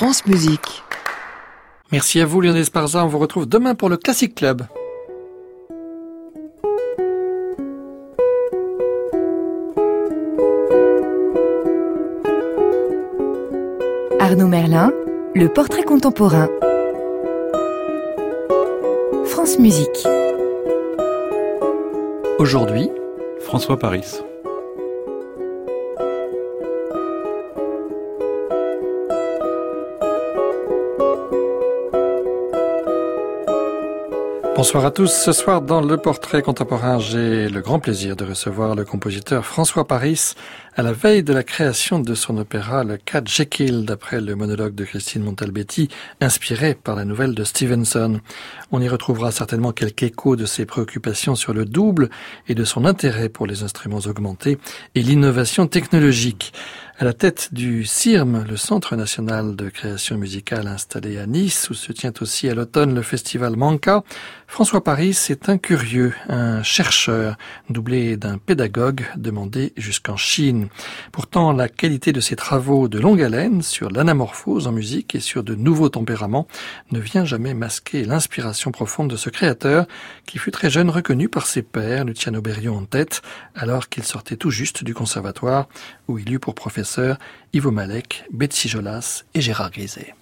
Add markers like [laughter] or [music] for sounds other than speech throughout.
France Musique. Merci à vous Lionel Esparza, on vous retrouve demain pour le Classic Club. Arnaud Merlin, le portrait contemporain. France Musique. Aujourd'hui, François Paris. Bonsoir à tous. Ce soir, dans le portrait contemporain, j'ai le grand plaisir de recevoir le compositeur François Paris à la veille de la création de son opéra Le Cat Jekyll, d'après le monologue de Christine Montalbetti, inspiré par la nouvelle de Stevenson. On y retrouvera certainement quelques échos de ses préoccupations sur le double et de son intérêt pour les instruments augmentés et l'innovation technologique. À la tête du CIRM, le Centre national de création musicale installé à Nice, où se tient aussi à l'automne le festival Manca, François Paris est un curieux, un chercheur, doublé d'un pédagogue demandé jusqu'en Chine. Pourtant, la qualité de ses travaux de longue haleine sur l'anamorphose en musique et sur de nouveaux tempéraments ne vient jamais masquer l'inspiration profonde de ce créateur qui fut très jeune reconnu par ses pairs, Luciano Berio en tête, alors qu'il sortait tout juste du conservatoire où il eut pour professeur Ivo Malek, Betsy Jolas et Gérard Griset.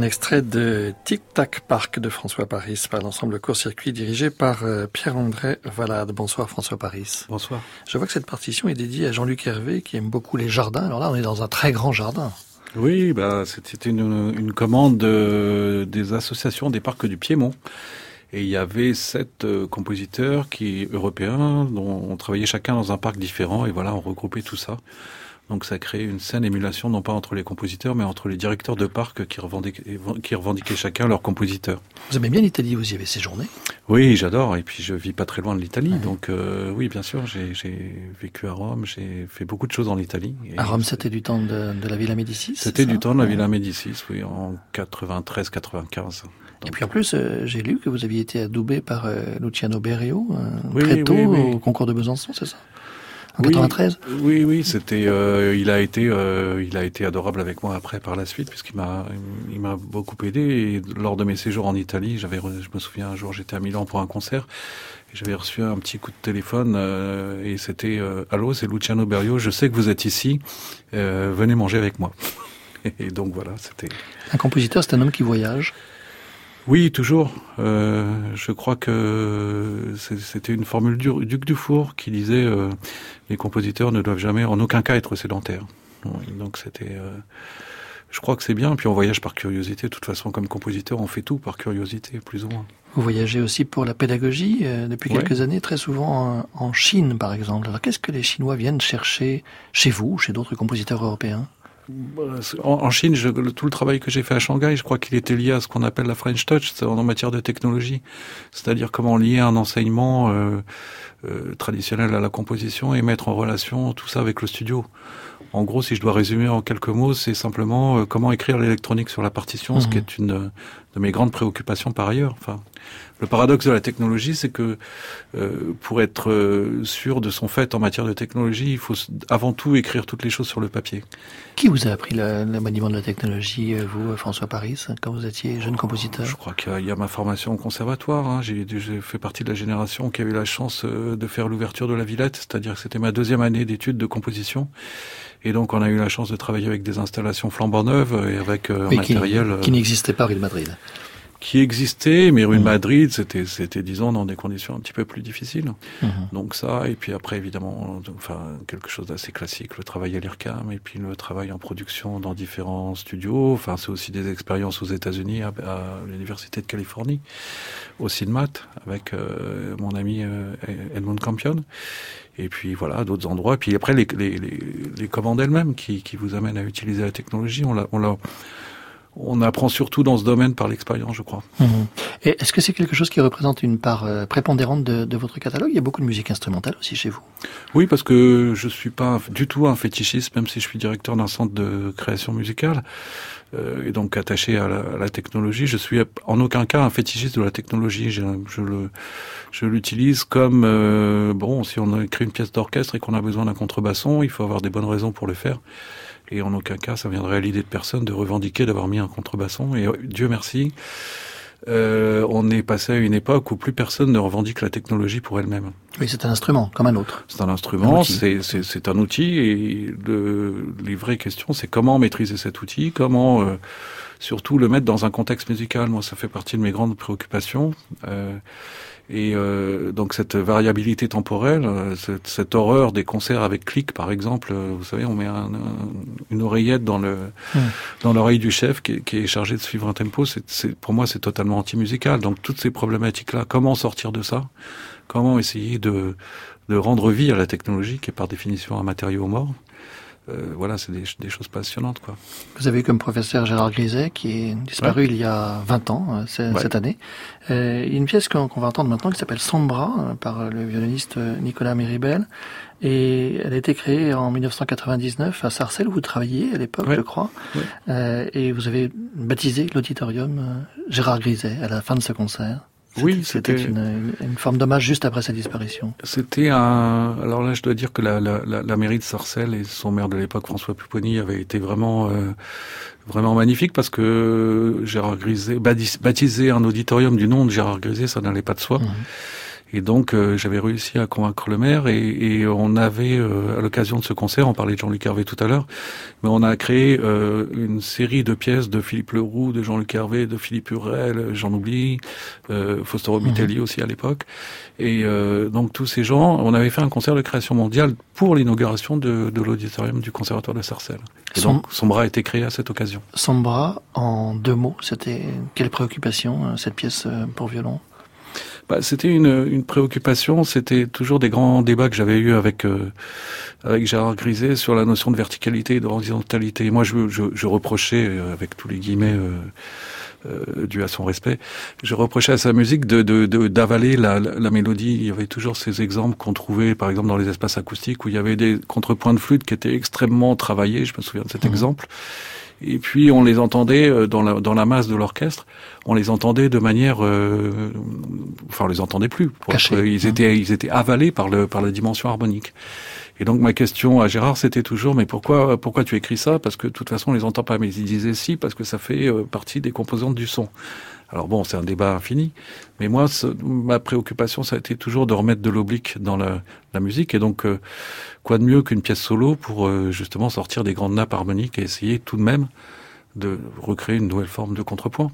Un extrait de Tic Tac Park de François Paris par l'ensemble court-circuit dirigé par euh, Pierre-André Valade. Bonsoir François Paris. Bonsoir. Je vois que cette partition est dédiée à Jean-Luc Hervé qui aime beaucoup les jardins. Alors là, on est dans un très grand jardin. Oui, bah, c'était une, une, commande des associations des parcs du Piémont. Et il y avait sept euh, compositeurs qui européens dont on travaillait chacun dans un parc différent. Et voilà, on regroupait tout ça. Donc ça crée une saine émulation, non pas entre les compositeurs, mais entre les directeurs de parcs qui revendiquaient, qui revendiquaient chacun leur compositeur. Vous aimez bien l'Italie, vous y avez séjourné? Oui, j'adore. Et puis je vis pas très loin de l'Italie. Donc euh, oui, bien sûr, j'ai vécu à Rome, j'ai fait beaucoup de choses en Italie. À Rome, c'était du temps de, de, la Villa Médicis C'était du temps de la Villa Médicis, oui, en 93-95. Et puis en plus, euh, j'ai lu que vous aviez été adoubé par euh, Luciano Berio très tôt au concours de Besançon, c'est ça? En 93 Oui, oui, c'était. Euh, il a été, euh, il a été adorable avec moi après par la suite, puisqu'il m'a, il m'a beaucoup aidé. Et lors de mes séjours en Italie, j'avais, je me souviens un jour, j'étais à Milan pour un concert. et J'avais reçu un petit coup de téléphone euh, et c'était allô, c'est Luciano Berio. Je sais que vous êtes ici. Venez manger avec moi. [laughs] et donc voilà, c'était. Un compositeur, c'est un homme qui voyage. Oui, toujours. Euh, je crois que c'était une formule du Duc Dufour qui disait euh, les compositeurs ne doivent jamais, en aucun cas, être sédentaires. Donc c'était. Euh, je crois que c'est bien. Puis on voyage par curiosité. De toute façon, comme compositeur, on fait tout par curiosité, plus ou moins. Vous voyagez aussi pour la pédagogie depuis quelques années, très souvent en Chine, par exemple. Alors qu'est-ce que les Chinois viennent chercher chez vous, chez d'autres compositeurs européens? En, Chine, je, tout le travail que j'ai fait à Shanghai, je crois qu'il était lié à ce qu'on appelle la French Touch en matière de technologie, c'est-à-dire comment lier un enseignement euh, euh, traditionnel à la composition et mettre en relation tout ça avec le studio. En gros, si je dois résumer en quelques mots, c'est simplement euh, comment écrire l'électronique sur la partition, ce qui mhm. est une de mes grandes préoccupations par ailleurs. Enfin, le paradoxe de la technologie, c'est que euh, pour être euh, sûr de son fait en matière de technologie, il faut avant tout écrire toutes les choses sur le papier. Qui vous a appris le, maniement de la technologie, euh, vous, François Paris, quand vous étiez jeune compositeur? Je crois qu'il y a ma formation au conservatoire. Hein. J'ai fait partie de la génération qui a eu la chance de faire l'ouverture de la Villette, c'est-à-dire que c'était ma deuxième année d'études de composition. Et donc, on a eu la chance de travailler avec des installations flambant neuves et avec un matériel qui, qui n'existait pas à Madrid qui existait, mais rue de mmh. Madrid, c'était, c'était, disons, dans des conditions un petit peu plus difficiles. Mmh. Donc ça, et puis après, évidemment, enfin, quelque chose d'assez classique, le travail à l'IRCAM, et puis le travail en production dans différents studios. Enfin, c'est aussi des expériences aux États-Unis, à, l'Université de Californie, au CINMAT, avec euh, mon ami euh, Edmund Campion. Et puis voilà, d'autres endroits. Et puis après, les, les, les, les commandes elles-mêmes qui, qui vous amènent à utiliser la technologie, on l'a, on l'a, on apprend surtout dans ce domaine par l'expérience, je crois. Mhm. Et est-ce que c'est quelque chose qui représente une part euh, prépondérante de, votre catalogue? Il y a beaucoup de musique instrumentale aussi chez vous. Oui, parce que je suis pas du tout un fétichiste, même si je suis directeur d'un centre de création musicale euh, et donc attaché à la, technologie. Je suis en aucun cas un fétichiste de la technologie. Je, le, je l'utilise comme euh, bon, si on écrit une pièce d'orchestre et qu'on a besoin d'un contrebasson, il faut avoir des bonnes raisons pour le faire. Et en aucun cas, ça viendrait à l'idée de personne de revendiquer d'avoir mis un contrebasson. Et euh, Dieu merci, euh, on est passé à une époque où plus personne ne revendique la technologie pour elle-même. Oui, c'est un instrument, comme un autre. C'est un instrument, c'est un outil, et le, les vraies questions, c'est comment maîtriser cet outil, comment euh, surtout le mettre dans un contexte musical. Moi, ça fait partie de mes grandes préoccupations. Euh, et euh, donc cette variabilité temporelle, euh, cette, horreur des concerts avec clic, par exemple, euh, vous savez, on met un, une oreillette dans le dans l'oreille du chef qui, qui, est chargé de suivre un tempo. C'est, pour moi, c'est totalement anti-musical. Donc toutes ces problématiques-là, comment sortir de ça? Comment essayer de de rendre vie à la technologie, qui est par définition un matériau mort? Euh, voilà, c'est des, des, choses passionnantes. Quoi. Vous avez eu comme professeur Gérard Griset, qui est disparu il y a 20 ans, euh, cette année. Euh, une pièce qu'on va entendre maintenant qui s'appelle Sombra, par le violoniste Nicolas Méribel. Et elle a été créée en 1999 à Sarcelles, où vous travailliez à l'époque, je crois. et vous avez baptisé l'auditorium Gérard Griset à la fin de ce concert. Oui, c'était une, une, forme d'hommage juste après sa disparition. C'était un. Alors là, je dois dire que la, la, la, mairie de Sarcelles et son maire de l'époque, François Pupponi, avait été vraiment, euh, vraiment magnifique parce que Gérard Griset, baptiser un auditorium du nom de Gérard Griset, ça n'allait pas de soi. Mhm. Et donc euh, j'avais réussi à convaincre le maire et, et on avait euh, à l'occasion de ce concert, on parlait de Jean-Luc Hervé tout à l'heure, mais on a créé euh, une série de pièces de Philippe Leroux, de Jean-Luc Hervé, de Philippe Hurel, j'en oublie, euh, Faustoro mmh. aussi à l'époque. Et donc tous ces gens, on avait fait un concert de création mondiale pour l'inauguration de, de l'auditorium du Conservatoire de Sarcelles. Et donc Sombra a été créé à cette occasion. Sombra, en deux mots, c'était quelle préoccupation cette pièce pour violon? Bah, c'était une, une, préoccupation. C'était toujours des grands débats que j'avais eu avec euh, avec Gérard Griset sur la notion de verticalité et d'horizontalité. Moi, je, je, je, reprochais, euh, avec tous les guillemets euh, euh, dû à son respect, je reprochais à sa musique de d'avaler de, la, la, mélodie. Il y avait toujours ces exemples qu'on trouvait, par exemple, dans les espaces acoustiques où il y avait des contrepoints de flûte qui étaient extrêmement travaillés. Je me souviens de cet mmh. exemple et puis on les entendait euh, dans la, dans la masse de l'orchestre, on les entendait de manière, euh, enfin on les entendait plus. ils hein. étaient ils étaient avalés par le par la dimension harmonique. Et donc ma question à Gérard c'était toujours mais pourquoi pourquoi tu écris ça? Parce que de toute façon on les entend pas mais il disait si parce que ça fait euh, partie des composantes du son. Alors bon, c'est un débat infini, mais moi, ma préoccupation, ça a été toujours de remettre de l'oblique dans la, la, musique, et donc euh, quoi de mieux qu'une pièce solo pour euh, justement sortir des grandes nappes harmoniques et essayer tout de même de recréer une nouvelle forme de contrepoint?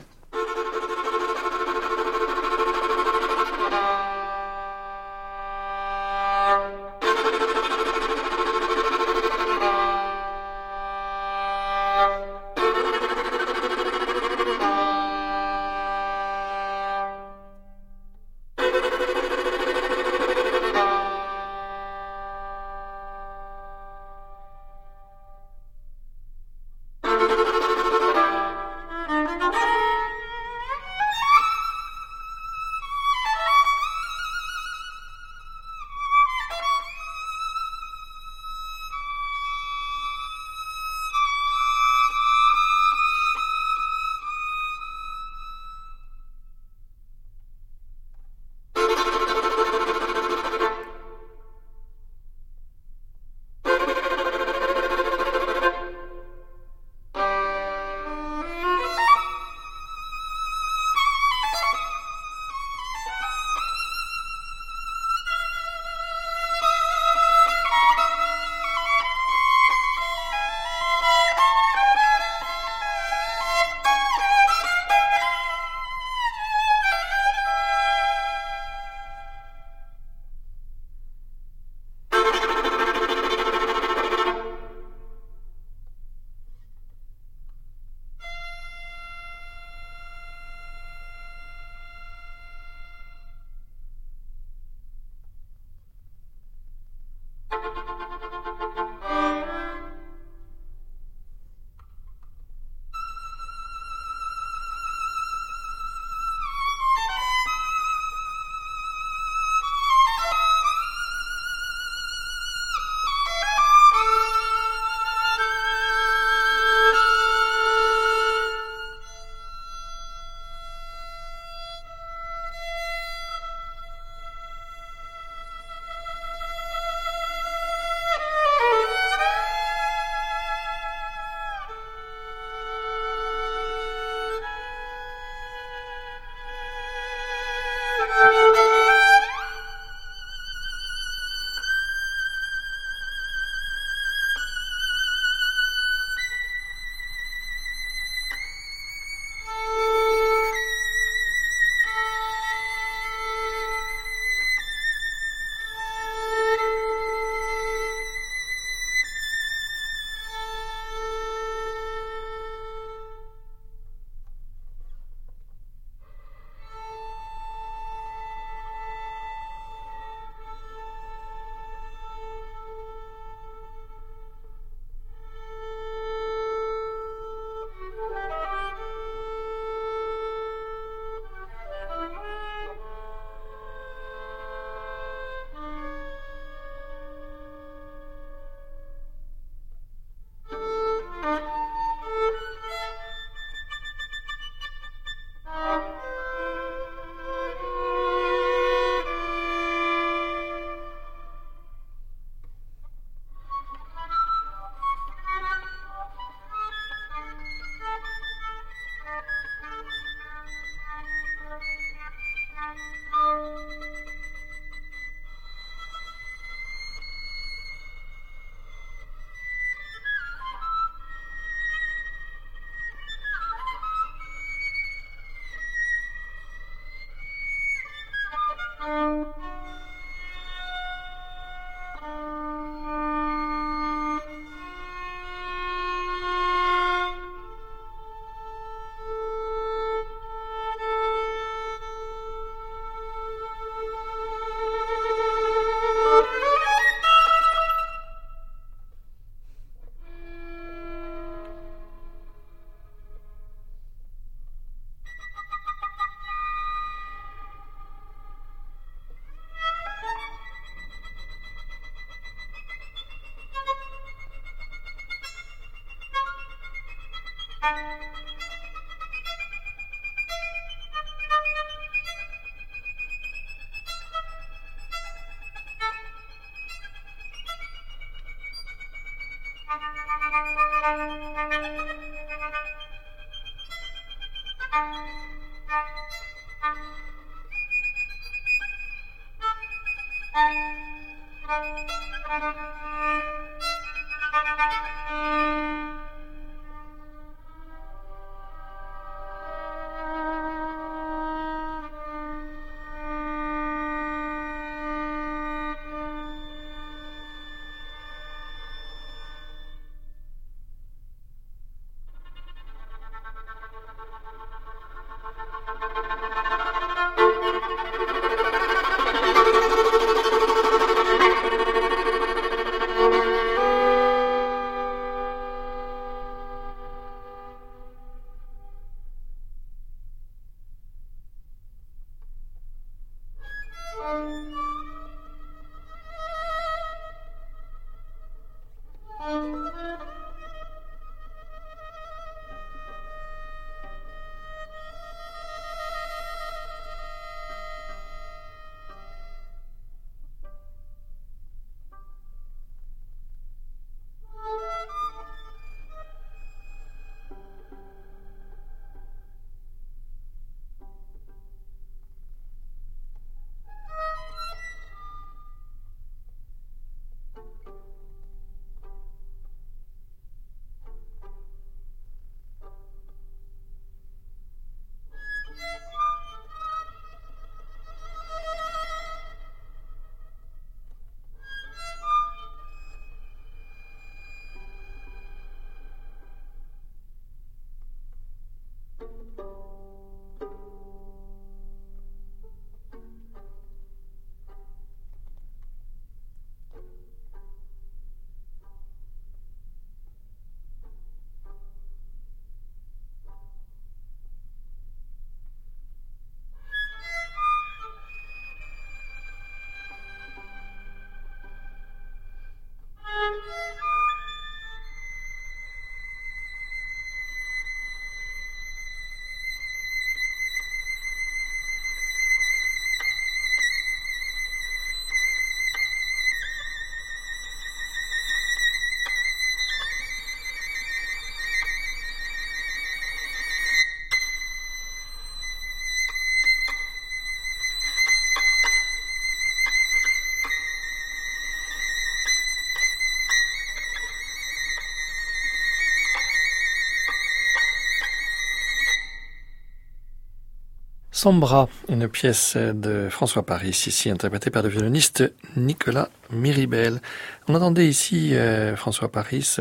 Sombra, une pièce de François Paris, ici interprétée par le violoniste Nicolas Miribel. On entendait ici euh, François Paris,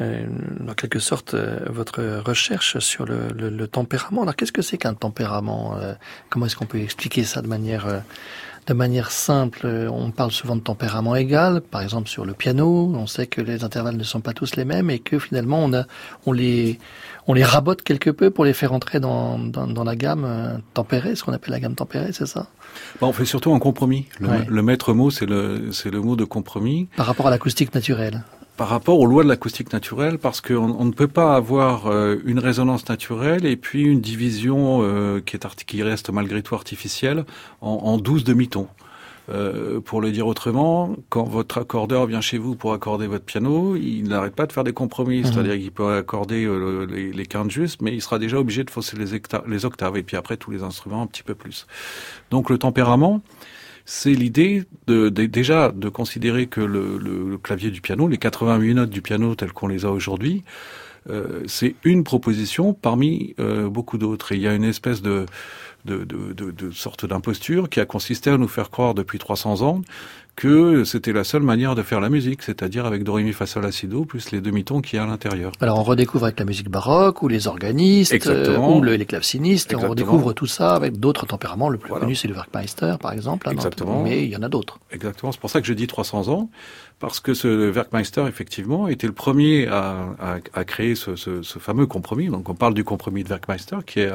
euh, en quelque sorte, euh, votre recherche sur le, le, le tempérament. Alors qu'est-ce que c'est qu'un tempérament euh, Comment est-ce qu'on peut expliquer ça de manière de manière simple, on parle souvent de tempérament égal, par exemple sur le piano, on sait que les intervalles ne sont pas tous les mêmes et que finalement on, a, on, les, on les rabote quelque peu pour les faire entrer dans, dans, dans la gamme euh, tempérée, ce qu'on appelle la gamme tempérée, c'est ça? Bon, On fait surtout un compromis. Le, ouais. le maître mot, c'est le, c'est le mot de compromis. Par rapport à l'acoustique naturelle par rapport aux lois de l'acoustique naturelle, parce qu'on on ne peut pas avoir euh, une résonance naturelle et puis une division euh, qui, est qui reste malgré tout artificielle en, en 12 demi-tons. Euh, pour le dire autrement, quand votre accordeur vient chez vous pour accorder votre piano, il n'arrête pas de faire des compromis. Mmh. C'est-à-dire qu'il peut accorder euh, les, les, quintes justes, mais il sera déjà obligé de fausser les, les, octaves. Et puis après, tous les instruments un petit peu plus. Donc le tempérament, c'est l'idée de, déjà de considérer que le, clavier du piano, les 88 notes du piano telles qu'on les a aujourd'hui, euh, c'est une proposition parmi euh, beaucoup d'autres. Et il y a une espèce de, de, de sorte d'imposture qui a consisté à nous faire croire depuis 300 ans que c'était la seule manière de faire la musique, c'est-à-dire avec do, ré, mi, fa, sol, la, si, do, plus les demi-tons qu'il y a à l'intérieur. Alors on redécouvre avec la musique baroque, ou les organistes, euh, ou le, les clavecinistes, on redécouvre tout ça avec d'autres tempéraments. Le plus voilà. connu c'est le Werkmeister, par exemple, hein, Exactement. mais il y en a d'autres. Exactement, c'est pour ça que je dis 300 ans, parce que ce Werkmeister, effectivement, était le premier à, à, à créer ce, ce, ce, fameux compromis. Donc on parle du compromis de Werkmeister, qui, est,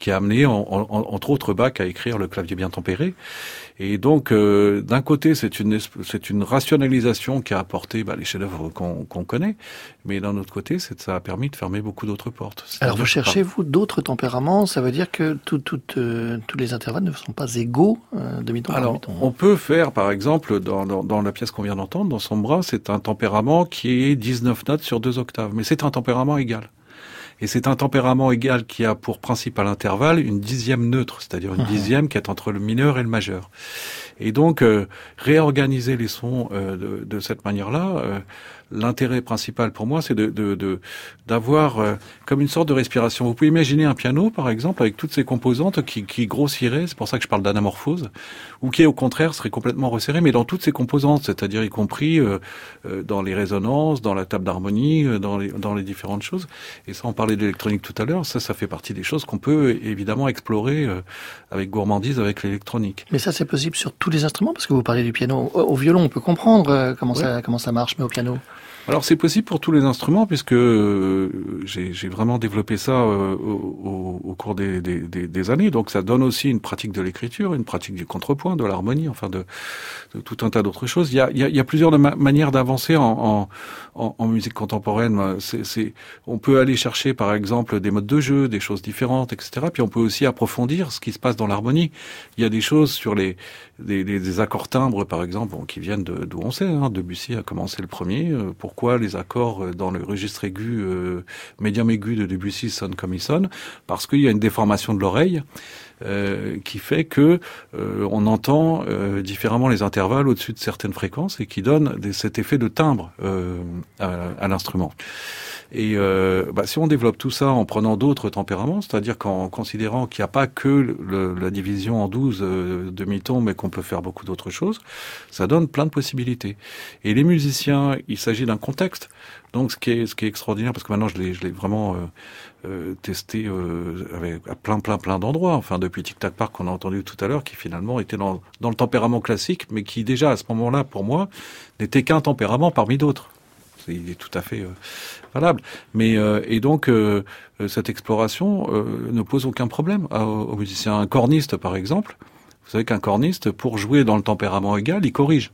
qui a amené en, en, entre autres Bach à écrire le clavier bien tempéré. Et donc, euh, d'un côté, c'est une c'est une rationalisation qui a apporté bah, les chefs-d'œuvre qu'on connaît, mais d'un autre côté, ça a permis de fermer beaucoup d'autres portes. Alors, vous cherchez vous d'autres tempéraments Ça veut dire que tout, tout, euh, tous les intervalles ne sont pas égaux euh, demi-ton Alors, on peut faire, par exemple, dans, dans, dans la pièce qu'on vient d'entendre, dans son bras, c'est un tempérament qui est 19 notes sur deux octaves, mais c'est un tempérament égal. Et c'est un tempérament égal qui a pour principal intervalle une dixième neutre, c'est-à-dire une mhm. dixième qui est entre le mineur et le majeur. Et donc, euh, réorganiser les sons euh, de, de, cette manière-là, euh, l'intérêt principal pour moi, c'est de d'avoir euh, comme une sorte de respiration. Vous pouvez imaginer un piano, par exemple, avec toutes ces composantes qui, qui grossirait, c'est pour ça que je parle d'anamorphose, ou qui, au contraire, serait complètement resserré, mais dans toutes ces composantes, c'est-à-dire y compris euh, euh, dans les résonances, dans la table d'harmonie, dans les, dans les différentes choses. Et ça, on parlait d'électronique tout à l'heure, ça, ça fait partie des choses qu'on peut évidemment explorer avec gourmandise, avec l'électronique. Mais ça, c'est possible sur tous les instruments, parce que vous parlez du piano. Au, violon, on peut comprendre comment, ça, comment ça marche, mais au piano alors c'est possible pour tous les instruments puisque euh, j'ai vraiment développé ça euh, au, au, cours des, des, des, années. Donc ça donne aussi une pratique de l'écriture, une pratique du contrepoint, de l'harmonie, enfin de, de, tout un tas d'autres choses. Il y a, il y a, plusieurs manières d'avancer en, en, en, musique contemporaine. C'est, on peut aller chercher par exemple des modes de jeu, des choses différentes, etc. Puis on peut aussi approfondir ce qui se passe dans l'harmonie. Il y a des choses sur les des, des accords timbres par exemple qui viennent d'où on sait. Hein. Debussy a commencé le premier. Euh, pour pourquoi les accords euh, dans le registre aigu, euh, médium aigu de Debussy sonnent comme ils sonnent, parce qu'il y a une déformation de l'oreille. Euh, qui fait que on entend différemment les intervalles au-dessus de certaines fréquences et qui donne cet effet de timbre à l'instrument. Et euh, bah, si on développe tout ça en prenant d'autres tempéraments, c'est-à-dire qu'en considérant qu'il n'y a pas que la division en 12 euh, demi-tons, mais qu'on peut faire beaucoup d'autres choses, ça donne plein de possibilités. Et les musiciens, il s'agit d'un contexte. Donc ce qui est, ce qui est extraordinaire, parce que maintenant je l'ai, vraiment euh, euh testé euh, avec, à plein, plein, plein d'endroits. Enfin, depuis Tic Tac Park qu'on a entendu tout à l'heure, qui finalement était dans, le tempérament classique, mais qui déjà à ce moment-là, pour moi, n'était qu'un tempérament parmi d'autres il est tout à fait valable. Mais et donc cette exploration ne pose aucun problème aux, musiciens. Un corniste, par exemple, vous savez qu'un corniste, pour jouer dans le tempérament égal, il corrige.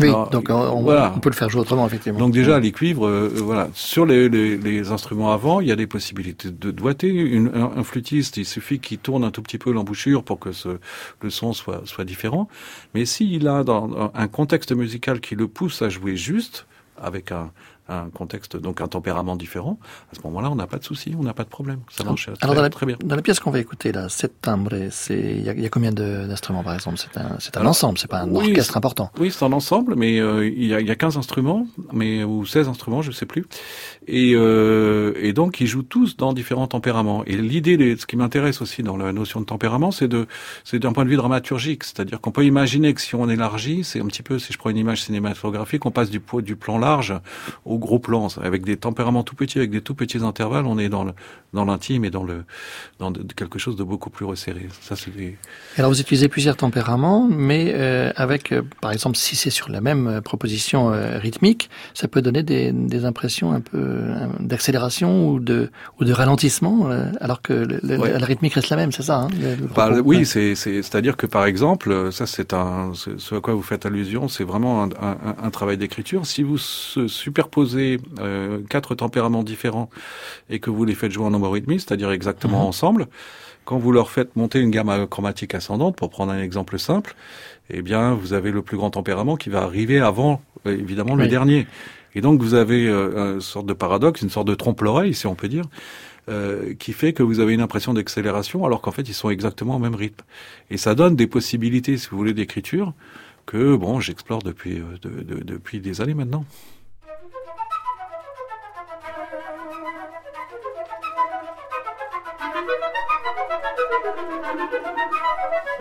Oui, donc on, peut le faire jouer autrement, effectivement. Donc déjà, les cuivres, voilà. Sur les, les, instruments avant, il y a des possibilités de doigté. un, flûtiste, il suffit qu'il tourne un tout petit peu l'embouchure pour que ce, le son soit, soit différent. Mais s'il a dans un contexte musical qui le pousse à jouer juste, avec un, un contexte, donc un tempérament différent, à ce moment-là, on n'a pas de souci, on n'a pas de problème. Ça marche Alors, très, la, très bien. Dans la pièce qu'on va écouter, là, septembre, il y, a, y a combien d'instruments, par exemple? C'est un, c'est un ensemble, c'est pas un orchestre important. Oui, c'est un ensemble, mais euh, il y, a, y a 15 instruments, mais ou 16 instruments, je sais plus. Et, euh, et donc, ils jouent tous dans différents tempéraments. Et l'idée, ce qui m'intéresse aussi dans la notion de tempérament, c'est de, c'est d'un point de vue dramaturgique, c'est-à-dire qu'on peut imaginer que si on élargit, c'est un petit peu, si je prends une image cinématographique, on passe du, du plan large au gros plan, avec des tempéraments tout petits, avec des tout petits intervalles, on est dans le dans l'intime et dans le dans quelque chose de beaucoup plus resserré. Ça c'est. Alors vous utilisez plusieurs tempéraments, mais euh, avec, euh, par exemple, si c'est sur la même euh, proposition rythmique, ça peut donner des, des impressions un peu d'accélération ou de ou de ralentissement, alors que la rythmique reste la même, c'est ça hein, bah, Oui, c'est c'est-à-dire que par exemple, ça c'est un ce à quoi vous faites allusion, c'est vraiment un, un, un travail d'écriture. Si vous superposez euh, quatre tempéraments différents et que vous les faites jouer en homorythmie, c'est-à-dire exactement mhm. ensemble, quand vous leur faites monter une gamme chromatique ascendante, pour prendre un exemple simple, eh bien, vous avez le plus grand tempérament qui va arriver avant, euh, évidemment, le dernier. Et donc, vous avez euh, une sorte de paradoxe, une sorte de trompe-l'oreille, si on peut dire, euh, qui fait que vous avez une impression d'accélération, alors qu'en fait, ils sont exactement au même rythme. Et ça donne des possibilités, si vous voulez, d'écriture que, bon, j'explore depuis, depuis des années maintenant.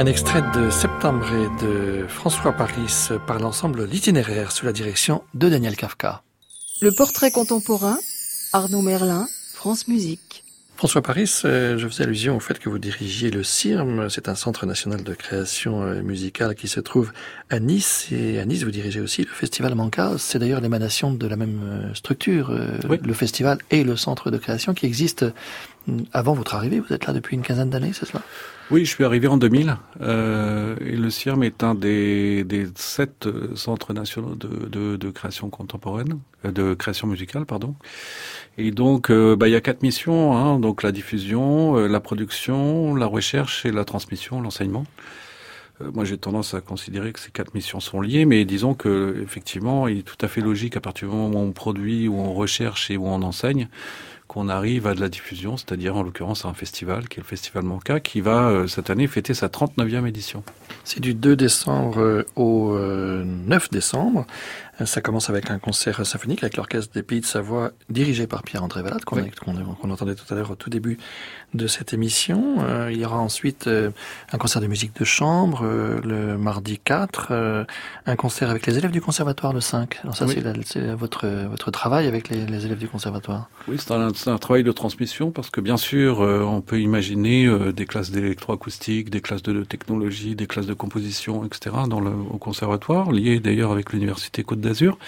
Un extrait de Septembre de François Paris par l'ensemble L'itinéraire sous la direction de Daniel Kafka. Le portrait contemporain, Arnaud Merlin, France Musique. François Paris, euh, je faisais allusion au fait que vous dirigiez le CIRM, c'est un centre national de création euh, musicale qui se trouve à Nice, et à Nice vous dirigez aussi le festival Manca, c'est d'ailleurs l'émanation de la même euh, structure, le festival et le centre de création qui existe avant votre arrivée, vous êtes là depuis une quinzaine d'années, c'est cela? Oui, je suis arrivé en 2000 euh, et le CIRM est un des, des sept euh, centres nationaux de, de, de création contemporaine, euh, de création musicale, pardon. Et donc, euh, bah, il y a quatre missions, hein, donc la diffusion, la production, la recherche et la transmission, l'enseignement. moi, j'ai tendance à considérer que ces quatre missions sont liées, mais disons que effectivement, il est tout à fait logique à partir du moment où on produit, où on recherche et où on enseigne, qu'on arrive à de la diffusion, c'est-à-dire en l'occurrence à un festival qui est le Festival Manca, qui va euh, cette année fêter sa 39e édition. C'est du 2 décembre euh, au 9 euh, décembre. Ça commence avec un concert symphonique avec l'Orchestre des Pays de Savoie, dirigé par Pierre-André Valade, qu'on entendait tout à l'heure au tout début de cette émission. il y aura ensuite un concert de musique de chambre le mardi 4, un concert avec les élèves du conservatoire le 5. Alors ça, c'est votre, votre travail avec les, les élèves du conservatoire. Oui, c'est un, travail de transmission parce que bien sûr, euh, on peut imaginer euh, des classes d'électroacoustique, des classes de technologie, des classes de composition, etc. dans le au conservatoire, liées d'ailleurs avec l'université Côte d'Azur,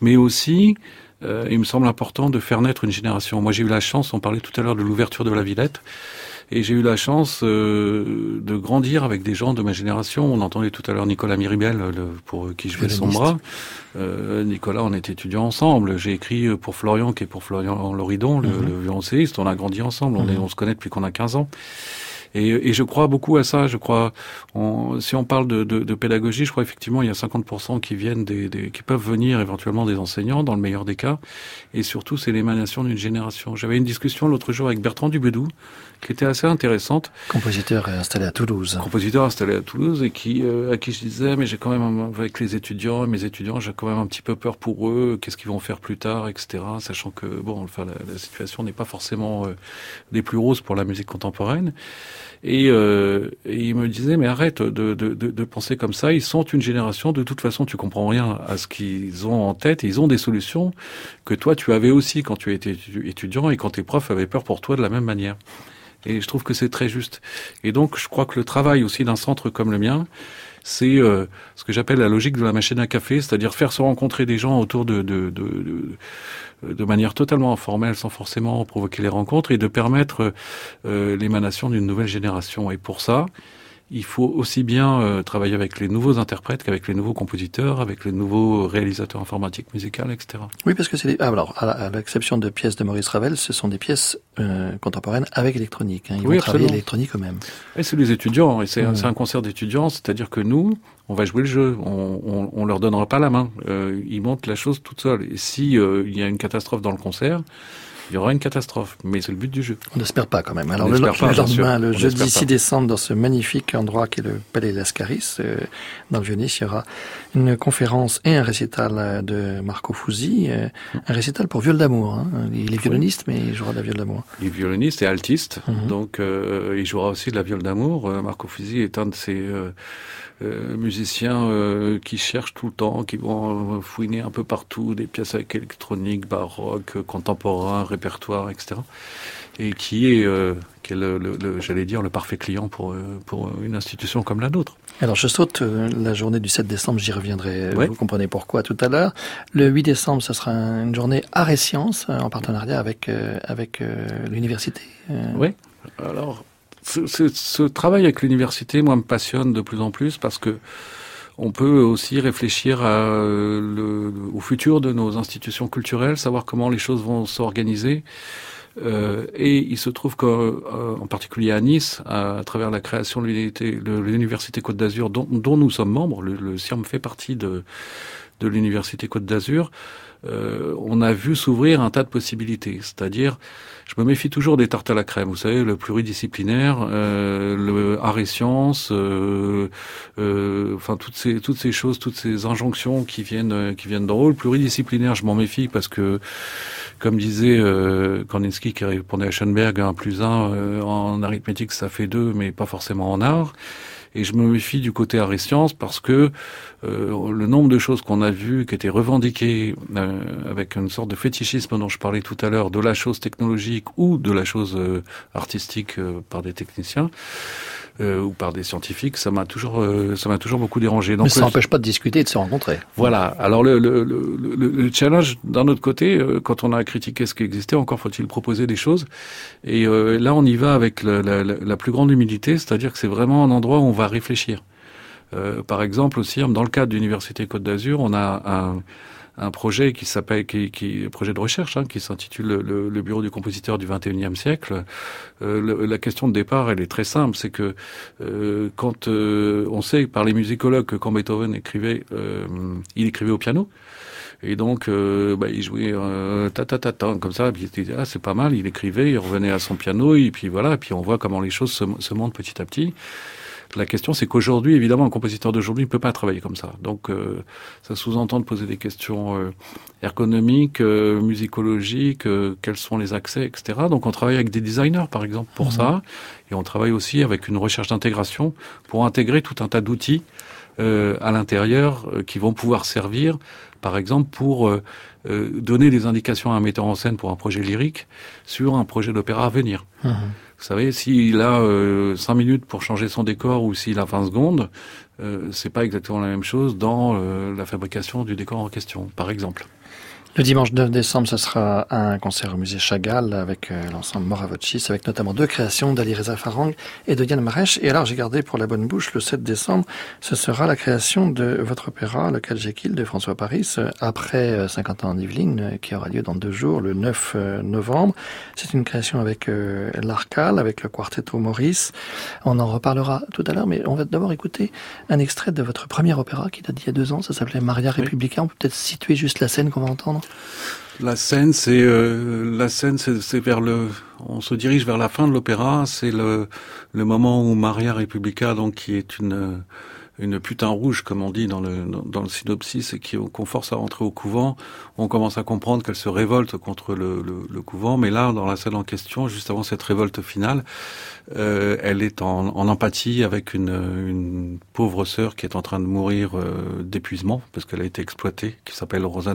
mais aussi euh, il me semble important de faire naître une génération. Moi, j'ai eu la chance, on parlait tout à l'heure de l'ouverture de la Villette, et j'ai eu la chance euh, de grandir avec des gens de ma génération. On entendait tout à l'heure Nicolas Miribel, le, pour qui je fais son bras. Euh, Nicolas, on était étudiants ensemble. J'ai écrit pour Florian, qui est pour Florian Loridon, le, mm le violoncelliste. On a grandi ensemble. On, est, mhm. on se connaît depuis qu'on a 15 ans. Et, et, je crois beaucoup à ça. Je crois, on, si on parle de, de, de, pédagogie, je crois effectivement il y a 50% qui viennent des, des, qui peuvent venir éventuellement des enseignants, dans le meilleur des cas. Et surtout, c'est l'émanation d'une génération. J'avais une discussion l'autre jour avec Bertrand Dubedou, qui était assez intéressante. Compositeur installé à Toulouse. Compositeur installé à Toulouse et qui, euh, à qui je disais, mais j'ai quand même, avec les étudiants, mes étudiants, j'ai quand même un petit peu peur pour eux. Qu'est-ce qu'ils vont faire plus tard, etc. Sachant que bon, enfin, la, la situation n'est pas forcément euh, des plus roses pour la musique contemporaine. Et, euh, et, il me disait, mais arrête de, de, de, de, penser comme ça. Ils sont une génération. De toute façon, tu comprends rien à ce qu'ils ont en tête. Et ils ont des solutions que toi, tu avais aussi quand tu étais étudiant et quand tes profs avaient peur pour toi de la même manière. Et je trouve que c'est très juste. Et donc, je crois que le travail aussi d'un centre comme le mien, c'est euh, ce que j'appelle la logique de la machine à café, c'est-à-dire faire se rencontrer des gens autour de, de, de, de manière totalement informelle, sans forcément provoquer les rencontres, et de permettre euh, l'émanation d'une nouvelle génération. Et pour ça, il faut aussi bien euh, travailler avec les nouveaux interprètes qu'avec les nouveaux compositeurs, avec les nouveaux réalisateurs informatiques, musicaux, etc. Oui, parce que c'est ah, alors à l'exception de pièces de Maurice Ravel, ce sont des pièces euh, contemporaines avec électronique. Hein. Ils oui, vont travailler l'électronique eux-mêmes. Et c'est les étudiants, et c'est un concert d'étudiants, c'est-à-dire que nous, on va jouer le jeu, on, on, on leur donnera pas la main, euh, ils montent la chose toute seule. Et si euh, il y a une catastrophe dans le concert, il y aura une catastrophe, mais c'est le but du jeu. On n'espère pas quand même. Alors le, lendemain, le jeudi 6 décembre, dans ce magnifique endroit qui est le Palais Lascaris, euh, dans le Vieux-Nice, il y aura une conférence et un récital euh, de Marco Fusi, euh, un récital pour viol d'amour. Hein. Il est violoniste, mais il jouera de la viole d'amour. Il est violoniste et altiste, mhm. donc il jouera aussi de la viole d'amour. Marco Fusi est un de ces euh, musiciens euh, qui cherchent tout le temps, qui vont euh, fouiner un peu partout des pièces avec électronique, baroque, contemporain, répertoire, etc. Et qui est, est le, le, j'allais dire, le parfait client pour, pour une institution comme la nôtre. Alors je saute la journée du 7 décembre, j'y reviendrai, vous comprenez pourquoi tout à l'heure. Le 8 décembre, ce sera une journée art et sciences en partenariat avec, avec l'université. Oui, alors ce, ce, ce, travail avec l'université, moi, me passionne de plus en plus parce que on peut aussi réfléchir à le, au futur de nos institutions culturelles, savoir comment les choses vont s'organiser. Euh, et il se trouve qu'en euh, particulier à Nice, à, travers la création de l'université Côte d'Azur, dont, dont, nous sommes membres, le, le CIRM fait partie de, de l'université Côte d'Azur, euh, on a vu s'ouvrir un tas de possibilités. C'est-à-dire, je me méfie toujours des tartes à la crème. Vous savez, le pluridisciplinaire, euh, le art et sciences, euh, euh, enfin toutes ces choses, toutes ces injonctions qui viennent qui viennent d'en haut. Le pluridisciplinaire, je m'en méfie parce que, comme disait Kandinsky qui répondait à Schoenberg, un plus un en arithmétique ça fait deux, mais pas forcément en art. Et je me méfie du côté sciences parce que euh, le nombre de choses qu'on a vues, qui étaient revendiquées euh, avec une sorte de fétichisme dont je parlais tout à l'heure, de la chose technologique ou de la chose euh, artistique par des techniciens, euh, ou par des scientifiques, ça m'a toujours, euh, ça m'a toujours beaucoup dérangé. Donc, Mais ça n'empêche pas de discuter et de se rencontrer. Voilà. Alors le, le, le, le challenge, d'un autre côté, euh, quand on a critiqué ce qui existait, encore faut-il proposer des choses. Et là, on y va avec la, la, la plus grande humilité, c'est-à-dire que c'est vraiment un endroit où on va réfléchir. par exemple, aussi, dans le cadre de l'Université Côte d'Azur, on a un un projet qui s'appelle, qui, qui, projet de recherche, hein, qui s'intitule le, le, Bureau du compositeur du 21e siècle. Euh, la question de départ, elle est très simple, c'est que euh, quand euh, on sait par les musicologues que quand Beethoven écrivait, euh, il écrivait au piano. Et donc, euh, bah, il jouait ta ta ta ta comme ça. Et puis ah c'est pas mal. Il écrivait, il revenait à son piano et puis voilà. Et puis on voit comment les choses se, se montent petit à petit. La question, c'est qu'aujourd'hui, évidemment, un compositeur d'aujourd'hui ne peut pas travailler comme ça. Donc, euh, ça sous-entend de poser des questions euh, ergonomiques, euh, musicologiques, quels sont les accès, etc. Donc, on travaille avec des designers, par exemple, pour ça. Mhm. Et on travaille aussi avec une recherche d'intégration pour intégrer tout un tas d'outils à l'intérieur qui vont pouvoir servir, par exemple, pour donner des indications à un metteur en scène pour un projet lyrique sur un projet d'opéra à venir. Vous savez, s'il a euh, 5 minutes pour changer son décor ou s'il a 20 secondes, euh, c'est pas exactement la même chose dans euh, la fabrication du décor en question, par exemple. Le dimanche 9 décembre, ce sera un concert au musée Chagall avec euh, l'ensemble Moravocis, avec notamment deux créations d'Ali Reza Farang et de Yann Marèche. Et alors, j'ai gardé pour la bonne bouche, le 7 décembre, ce sera la création de votre opéra, Le Jekyll de François Paris, euh, après 50 euh, ans d'Yveline, qui aura lieu dans deux jours, le 9 novembre. C'est une création avec l'Arcal, avec le Quartetto Maurice. On en reparlera tout à l'heure, mais on va d'abord écouter un extrait de votre premier opéra qui date d'il y a deux ans. Ça s'appelait Maria Republica. On peut peut-être situer juste la scène qu'on va entendre. La scène, c'est euh, la scène, c'est vers le. On se dirige vers la fin de l'opéra. C'est le moment où Maria Republica, donc qui est une une putain rouge, comme on dit dans le synopsis, et qu'on force à rentrer au couvent. On commence à comprendre qu'elle se révolte contre le, couvent, mais là, dans la scène en question, juste avant cette révolte finale, euh, elle est en, empathie avec une, pauvre sœur qui est en train de mourir euh, d'épuisement parce qu'elle a été exploitée, qui s'appelle Rosa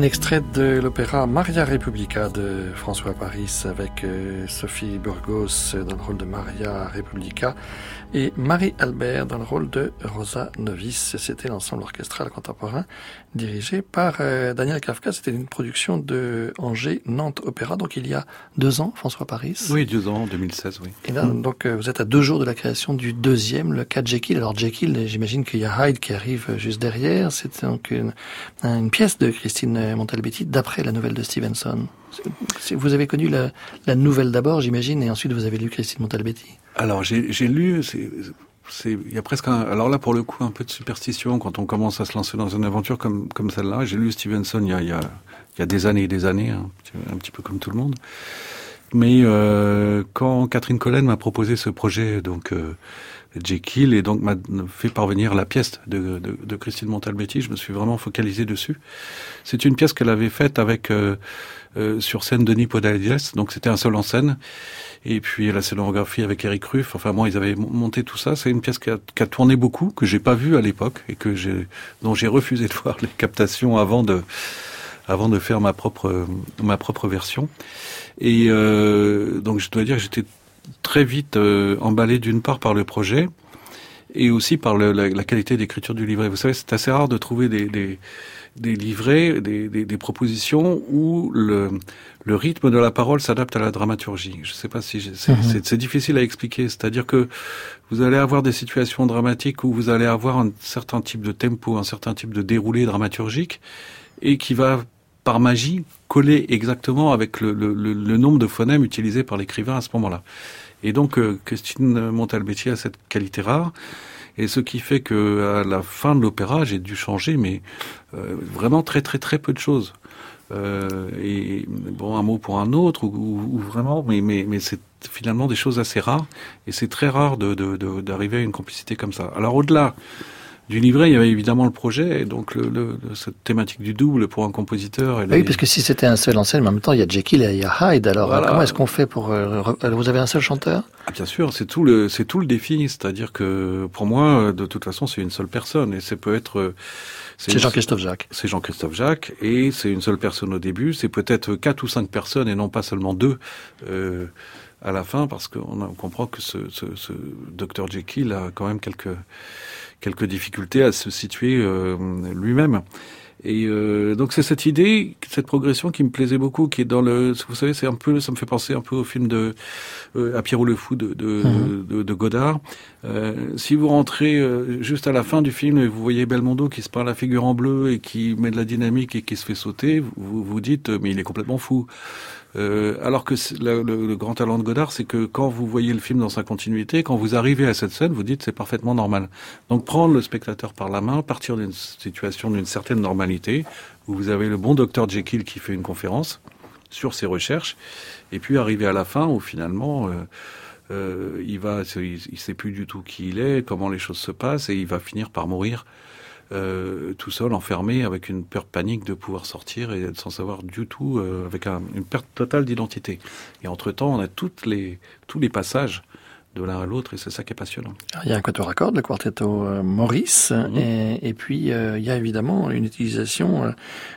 Novice. Un extrait de l'opéra Maria Republica de François Paris avec euh, Sophie Burgos dans le rôle de Maria Republica et Marie Albert dans le rôle de Rosa Novice. C'était l'ensemble orchestral contemporain dirigé par euh, Daniel Kafka. C'était une production de Angers Nantes Opéra, donc il y a deux ans, François Paris. Oui, deux ans, 2016, oui. Et là, donc euh, vous êtes à deux jours de la création du deuxième, le cas Jekyll. Alors Jekyll, j'imagine qu'il y a Hyde qui arrive juste derrière. C'est donc une, une pièce de Christine D'après la nouvelle de Stevenson. Vous avez connu la, nouvelle d'abord, j'imagine, et ensuite vous avez lu Christine Montalbetti. Alors j'ai lu, il y a presque un, alors là pour le coup un peu de superstition quand on commence à se lancer dans une aventure comme comme celle-là. J'ai lu Stevenson il y a des années et des années, hein, un petit peu comme tout le monde. Mais euh, quand Catherine Collen m'a proposé ce projet, donc euh, Jekyll, et donc m'a fait parvenir la pièce de, de, Christine Montalbetti, je me suis vraiment focalisé dessus. C'est une pièce qu'elle avait faite avec euh, euh sur scène Denis Podalides, donc c'était un seul en scène. Et puis la scénographie avec Eric Ruff. Enfin moi, ils avaient monté tout ça. C'est une pièce qui a, qui a, tourné beaucoup, que j'ai pas vue à l'époque et que j'ai, dont j'ai refusé de voir les captations avant de avant de faire ma propre ma propre version. Et euh, donc je dois dire que j'étais très vite euh, emballé d'une part par le projet et aussi par le, la, la, qualité d'écriture du livret. Vous savez, c'est assez rare de trouver des, des, des livrets, des, des, des, propositions où le, le rythme de la parole s'adapte à la dramaturgie. Je ne sais pas si c'est mmh. difficile à expliquer. C'est-à-dire que vous allez avoir des situations dramatiques où vous allez avoir un certain type de tempo, un certain type de déroulé dramaturgique, et qui va par magie coller exactement avec le, nombre de phonèmes utilisés par l'écrivain à ce moment-là. Et donc, euh, Christine Montalbetti a cette qualité rare. Et ce qui fait que à la fin de l'opéra, j'ai dû changer, mais euh, vraiment très très très peu de choses. Euh, et bon, un mot pour un autre, ou, vraiment, mais c'est finalement des choses assez rares. Et c'est très rare d'arriver à une complicité comme ça. Alors au-delà du livret, il y avait évidemment le projet, et donc le, le, cette thématique du double pour un compositeur. oui, parce que si c'était un seul en scène, mais en même temps, il y a Jekyll et il y a Hyde. Alors voilà. comment est-ce qu'on fait pour euh, Vous avez un seul chanteur? Ah, Bien sûr, c'est tout le c'est tout le défi. C'est-à-dire que pour moi, de toute façon, c'est une seule personne, et ça peut être. C'est Jean-Christophe Jacques. C'est Jean-Christophe Jacques, et c'est une seule personne au début. C'est peut-être quatre ou cinq personnes, et non pas seulement deux. Euh, à la fin, parce qu'on comprend que ce, ce, ce docteur Jekyll a quand même quelques quelques difficultés à se situer euh, lui-même. Et euh, donc c'est cette idée, cette progression qui me plaisait beaucoup, qui est dans le, vous savez, c'est un peu, ça me fait penser un peu au film de euh, à Pierrot le fou de de, mmh. de, de Godard. Euh, si vous rentrez euh, juste à la fin du film et vous voyez Belmondo qui se parle la figure en bleu et qui met de la dynamique et qui se fait sauter, vous vous dites mais il est complètement fou. Euh, alors que le, grand talent de Godard, c'est que quand vous voyez le film dans sa continuité, quand vous arrivez à cette scène, vous dites c'est parfaitement normal. Donc prendre le spectateur par la main, partir d'une situation d'une certaine normalité, où vous avez le bon docteur Jekyll qui fait une conférence sur ses recherches, et puis arriver à la fin où finalement euh, euh, il va, il sait plus du tout qui il est, comment les choses se passent, et il va finir par mourir euh, tout seul, enfermé, avec une peur panique de pouvoir sortir et sans savoir du tout, euh, avec un, une perte totale d'identité. Et entre-temps, on a toutes les, tous les passages de l'un à l'autre et c'est ça qui est passionnant. Alors, il y a un quatuor à cordes, le quartetto euh, Maurice, mmh. et, et, puis euh, il y a évidemment une utilisation euh,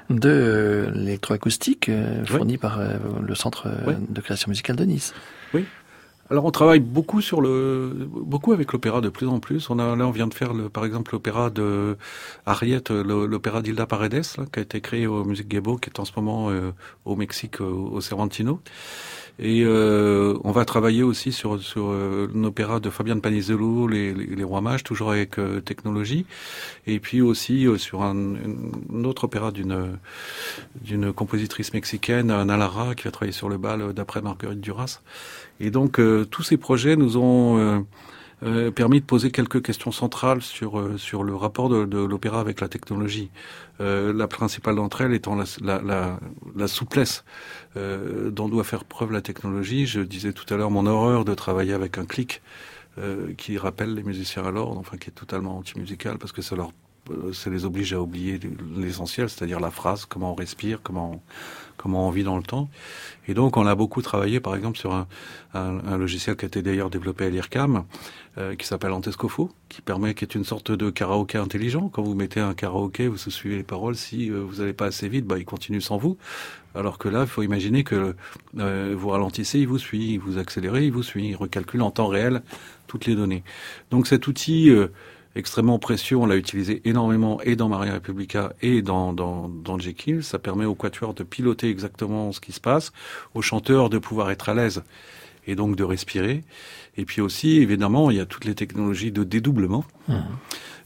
de l'électroacoustique fournie oui. par le Centre oui. de création musicale de Nice. Oui, alors on travaille beaucoup sur le, beaucoup avec l'opéra de plus en plus. On a là on vient de faire le, par exemple l'opéra de Harriet, l'opéra d'Hilda Paredes, là, qui a été créé au Musique Gebo, qui est en ce moment euh, au Mexique au, au Cervantino. Et euh, on va travailler aussi sur, sur euh, l'opéra de Fabian Panizello, les, les, les, Rois Mages, toujours avec euh, technologie. Et puis aussi euh, sur un, autre opéra d'une d'une compositrice mexicaine, Nalara, qui a travaillé sur le bal d'après Marguerite Duras. Et donc euh, tous ces projets nous ont euh, euh, permis de poser quelques questions centrales sur sur le rapport de, l'opéra avec la technologie. La principale d'entre elles étant la, souplesse dont doit faire preuve la technologie. Je disais tout à l'heure mon horreur de travailler avec un clic qui rappelle les musiciens à l'ordre, enfin qui est totalement anti-musical parce que ça leur ça les oblige à oublier l'essentiel, c'est-à-dire la phrase, comment on respire, comment comment on vit dans le temps. Et donc, on a beaucoup travaillé, par exemple, sur un, un, logiciel qui a été d'ailleurs développé à l'IRCAM, euh, qui s'appelle Antescofo, qui permet, qui est une sorte de karaoké intelligent. Quand vous mettez un karaoké, vous suivez les paroles. Si euh, vous n'allez pas assez vite, bah, il continue sans vous. Alors que là, il faut imaginer que euh, vous ralentissez, il vous suit, vous accélérez, il vous suit, il recalcule en temps réel toutes les données. Donc cet outil extrêmement précieux. On l'a utilisé énormément et dans Maria Republica et dans, dans, dans Jekyll. Ça permet au quatuor de piloter exactement ce qui se passe, au chanteur de pouvoir être à l'aise et donc de respirer. Et puis aussi, évidemment, il y a toutes les technologies de dédoublement. Mmh.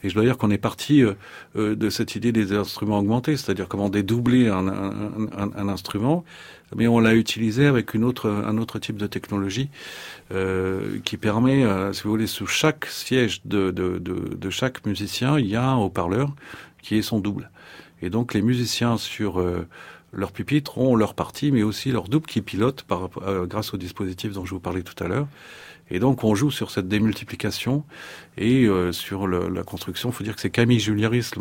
Et je dois dire qu'on est parti euh, euh, de cette idée des instruments augmentés, c'est-à-dire comment dédoubler un, un, un, un, instrument, mais on l'a utilisé avec une autre, un autre type de technologie euh, qui permet, euh, si vous voulez, sous chaque siège de, de, de, de chaque musicien, il y a un haut-parleur qui est son double. Et donc les musiciens sur leur pupitre ont leur partie, mais aussi leur double qui pilote par, grâce au dispositif dont je vous parlais tout à l'heure. Et donc on joue sur cette démultiplication et euh, sur le, la construction. Il faut dire que c'est Camille Julieris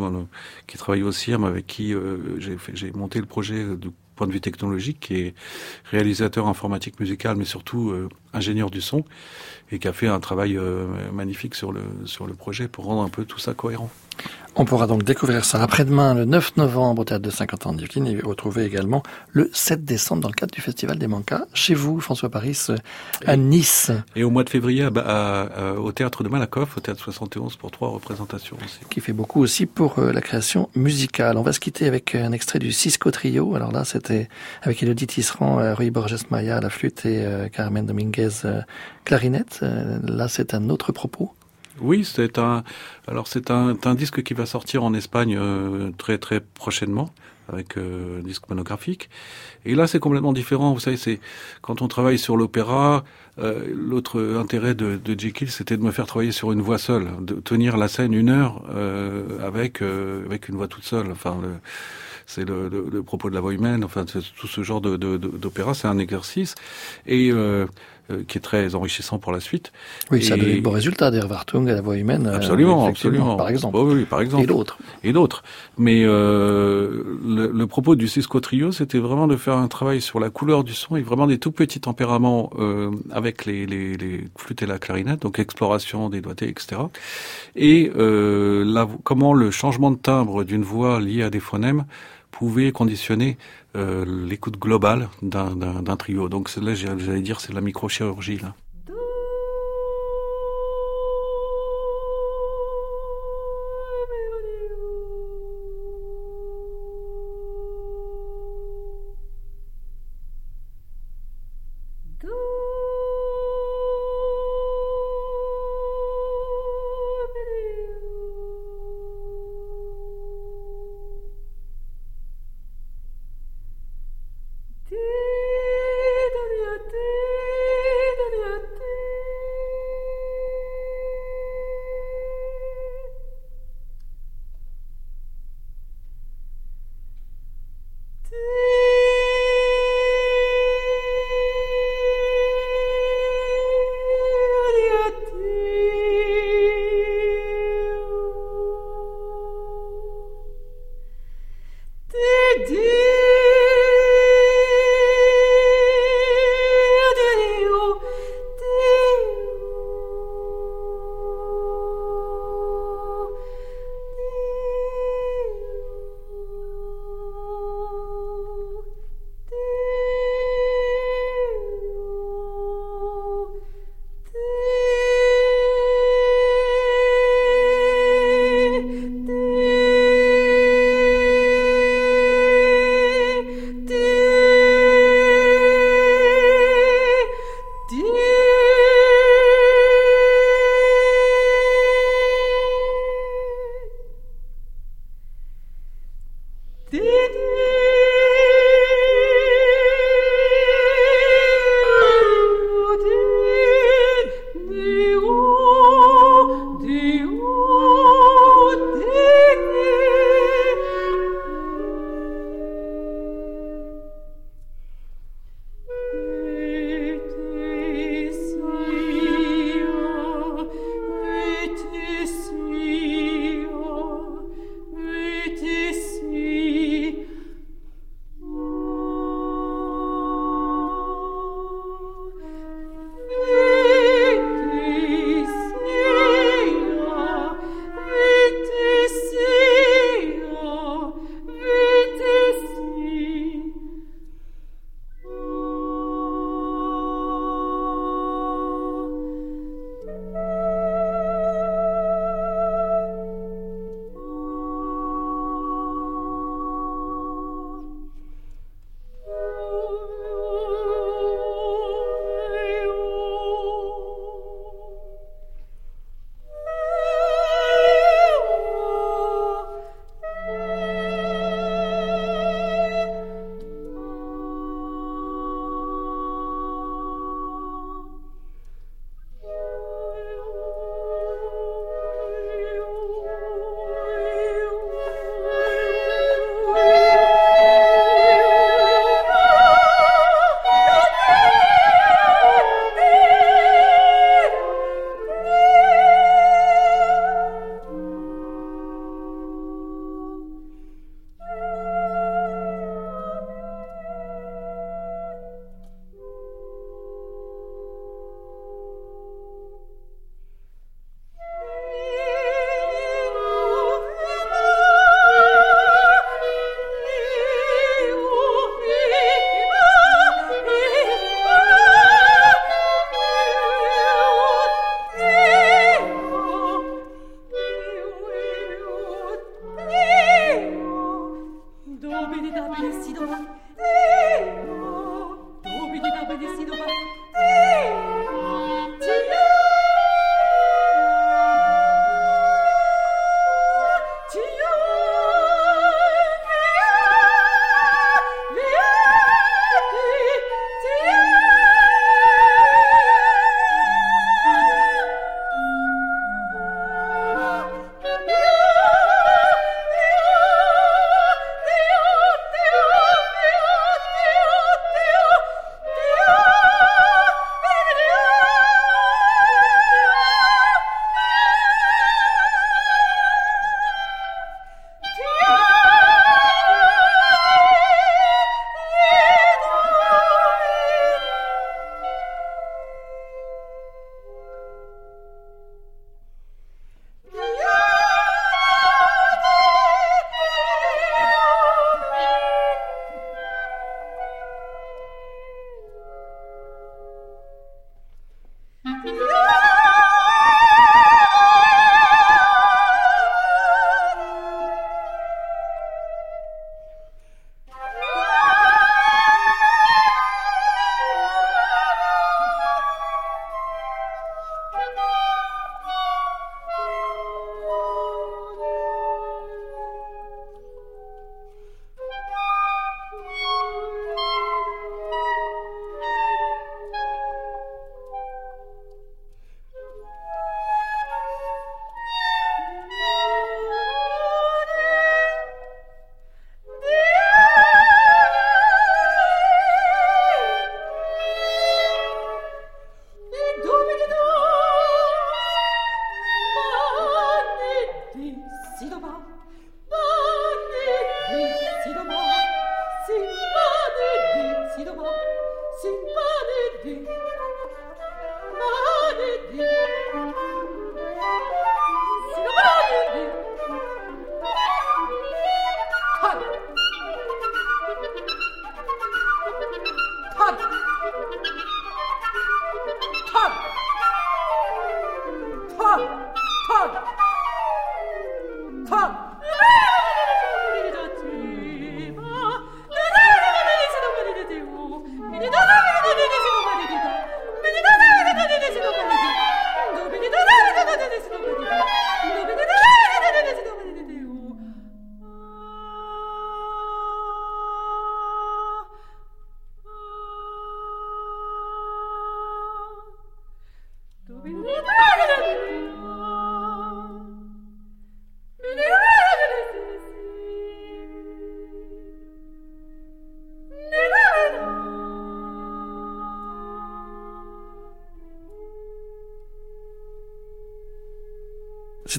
qui travaille au CIRM avec qui euh, j'ai monté le projet du point de vue technologique, qui est réalisateur informatique musical, mais surtout euh, ingénieur du son, et qui a fait un travail magnifique sur le, sur le projet pour rendre un peu tout ça cohérent. On pourra donc découvrir ça après-demain, le 9 novembre, au Théâtre de 50 ans de Yukine, et retrouver également le 7 décembre dans le cadre du Festival des Mancas, chez vous, François Paris, à Nice. Et au mois de février, au Théâtre de Malakoff, au Théâtre 71, pour trois représentations aussi. Qui fait beaucoup aussi pour euh, la création musicale. On va se quitter avec un extrait du Cisco Trio. Alors là, c'était avec Elodie Tisserand, euh, Rui Borges Maya à la flûte et euh, Carmen Dominguez clarinette. Là, c'est un autre propos? Oui, c'est un. Alors c'est un, disque qui va sortir en Espagne euh, très très prochainement avec euh, un disque monographique. Et là, c'est complètement différent. Vous savez, c'est quand on travaille sur l'opéra. Euh, L'autre intérêt de, Jekyll, c'était de me faire travailler sur une voix seule, de tenir la scène une heure avec avec une voix toute seule. Enfin, c'est le, propos de la voix humaine. Enfin, tout ce genre d'opéra, c'est un exercice. Et euh, qui est très enrichissant pour la suite. Oui, ça a donné de bons résultats, der Wartung à la voix humaine. Euh, absolument, absolument. Par exemple. oui, par exemple. Et d'autres. Et d'autres. Mais euh, le, le, propos du Cisco Trio, c'était vraiment de faire un travail sur la couleur du son et vraiment des tout petits tempéraments euh, avec les, les, les, flûtes et la clarinette, donc exploration des doigtés, etc. Et euh, la, comment le changement de timbre d'une voix liée à des phonèmes pouvait conditionner l'écoute globale d'un trio. Donc là, j'allais dire, c'est la microchirurgie là. Dude.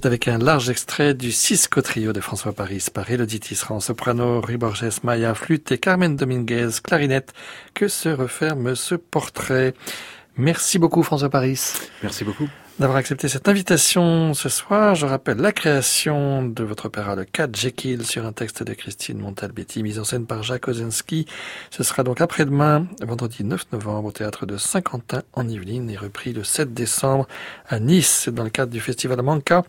Avec un large extrait du Cisco Trio de François Paris par Elodie Tisserand, soprano, Rui Borges, Maya, flûte et Carmen Dominguez, clarinette, que se referme ce portrait? Merci beaucoup François Paris. Merci beaucoup d'avoir accepté cette invitation ce soir. Je rappelle la création de votre opéra Le 4 Jekyll sur un texte de Christine Montalbetti, mise en scène par Jacques Ozenski. Ce sera donc après-demain, vendredi 9 novembre, au théâtre de Saint-Quentin en Yvelines et repris le 7 décembre à Nice dans le cadre du festival Manca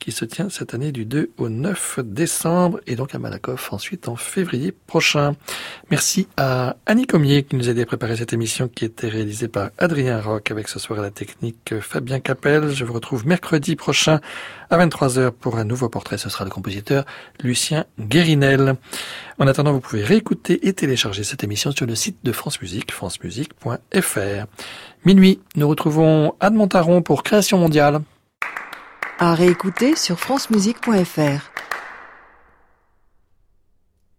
qui se tient cette année du 2 au 9 décembre et donc à Malakoff ensuite en février prochain. Merci à Annie Comier qui nous a aidé à préparer cette émission qui était réalisée par Adrien Roch avec ce soir à la technique Fabien Capel. Je vous retrouve mercredi prochain à 23h pour un nouveau portrait. Ce sera le compositeur Lucien Guérinel. En attendant, vous pouvez réécouter et télécharger cette émission sur le site de France Musique, francemusique.fr. Minuit, nous retrouvons Anne pour Création mondiale à réécouter sur francemusique.fr.